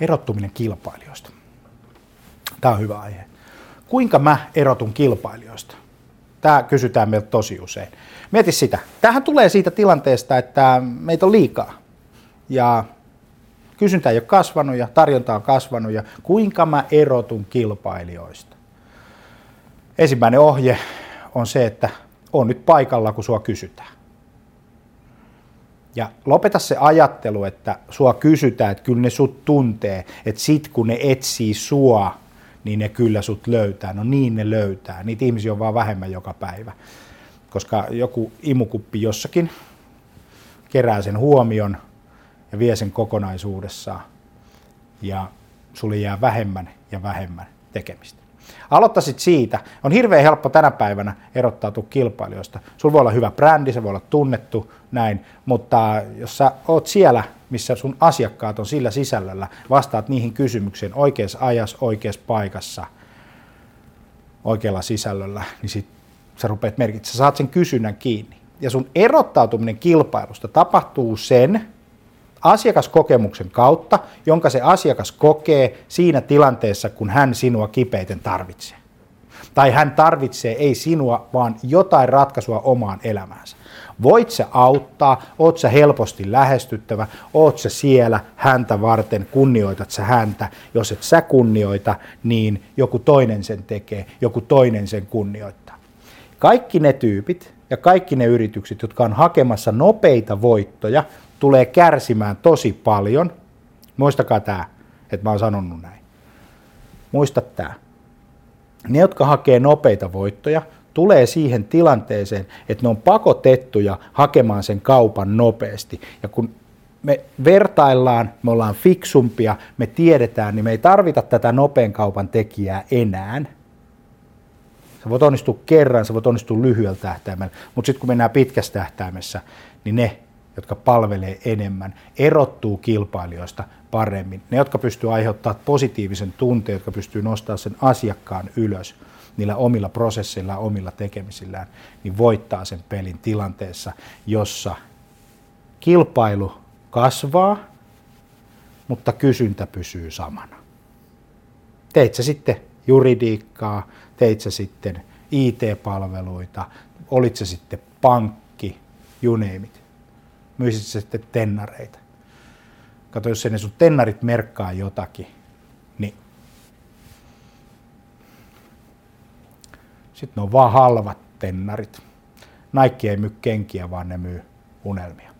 Erottuminen kilpailijoista. Tämä on hyvä aihe. Kuinka mä erotun kilpailijoista? Tämä kysytään meiltä tosi usein. Mieti sitä. Tähän tulee siitä tilanteesta, että meitä on liikaa. Ja kysyntä ei ole kasvanut ja tarjonta on kasvanut. Ja kuinka mä erotun kilpailijoista? Ensimmäinen ohje on se, että on nyt paikalla, kun sua kysytään. Ja lopeta se ajattelu, että sua kysytään, että kyllä ne sut tuntee, että sit kun ne etsii sua, niin ne kyllä sut löytää. No niin ne löytää. Niitä ihmisiä on vaan vähemmän joka päivä. Koska joku imukuppi jossakin kerää sen huomion ja vie sen kokonaisuudessaan. Ja sulle jää vähemmän ja vähemmän tekemistä. Aloittaisit siitä. On hirveän helppo tänä päivänä erottautua kilpailijoista. Sulla voi olla hyvä brändi, se voi olla tunnettu, näin, mutta jos sä oot siellä, missä sun asiakkaat on sillä sisällöllä, vastaat niihin kysymyksiin oikeassa ajassa, oikeassa paikassa, oikealla sisällöllä, niin sit sä rupeat merkitsemään, sä saat sen kysynnän kiinni. Ja sun erottautuminen kilpailusta tapahtuu sen, asiakaskokemuksen kautta, jonka se asiakas kokee siinä tilanteessa, kun hän sinua kipeiten tarvitsee. Tai hän tarvitsee ei sinua, vaan jotain ratkaisua omaan elämäänsä. Voit sä auttaa, oot sä helposti lähestyttävä, oot sä siellä häntä varten, kunnioitat sä häntä. Jos et sä kunnioita, niin joku toinen sen tekee, joku toinen sen kunnioittaa. Kaikki ne tyypit ja kaikki ne yritykset, jotka on hakemassa nopeita voittoja, tulee kärsimään tosi paljon. Muistakaa tämä, että mä oon sanonut näin. Muista tämä. Ne, jotka hakee nopeita voittoja, tulee siihen tilanteeseen, että ne on pakotettuja hakemaan sen kaupan nopeasti. Ja kun me vertaillaan, me ollaan fiksumpia, me tiedetään, niin me ei tarvita tätä nopean kaupan tekijää enää. Se voi onnistua kerran, se voi onnistua lyhyellä tähtäimellä, mutta sitten kun mennään pitkässä tähtäimessä, niin ne jotka palvelee enemmän, erottuu kilpailijoista paremmin. Ne, jotka pystyy aiheuttamaan positiivisen tunteen, jotka pystyy nostamaan sen asiakkaan ylös niillä omilla prosesseilla, omilla tekemisillään, niin voittaa sen pelin tilanteessa, jossa kilpailu kasvaa, mutta kysyntä pysyy samana. Teit sä sitten juridiikkaa, teit sä sitten IT-palveluita, olit se sitten pankki, you name it myisit sitten tennareita. Kato, jos ne sun tennarit merkkaa jotakin, niin sitten ne on vaan halvat tennarit. Nike ei myy kenkiä, vaan ne myy unelmia.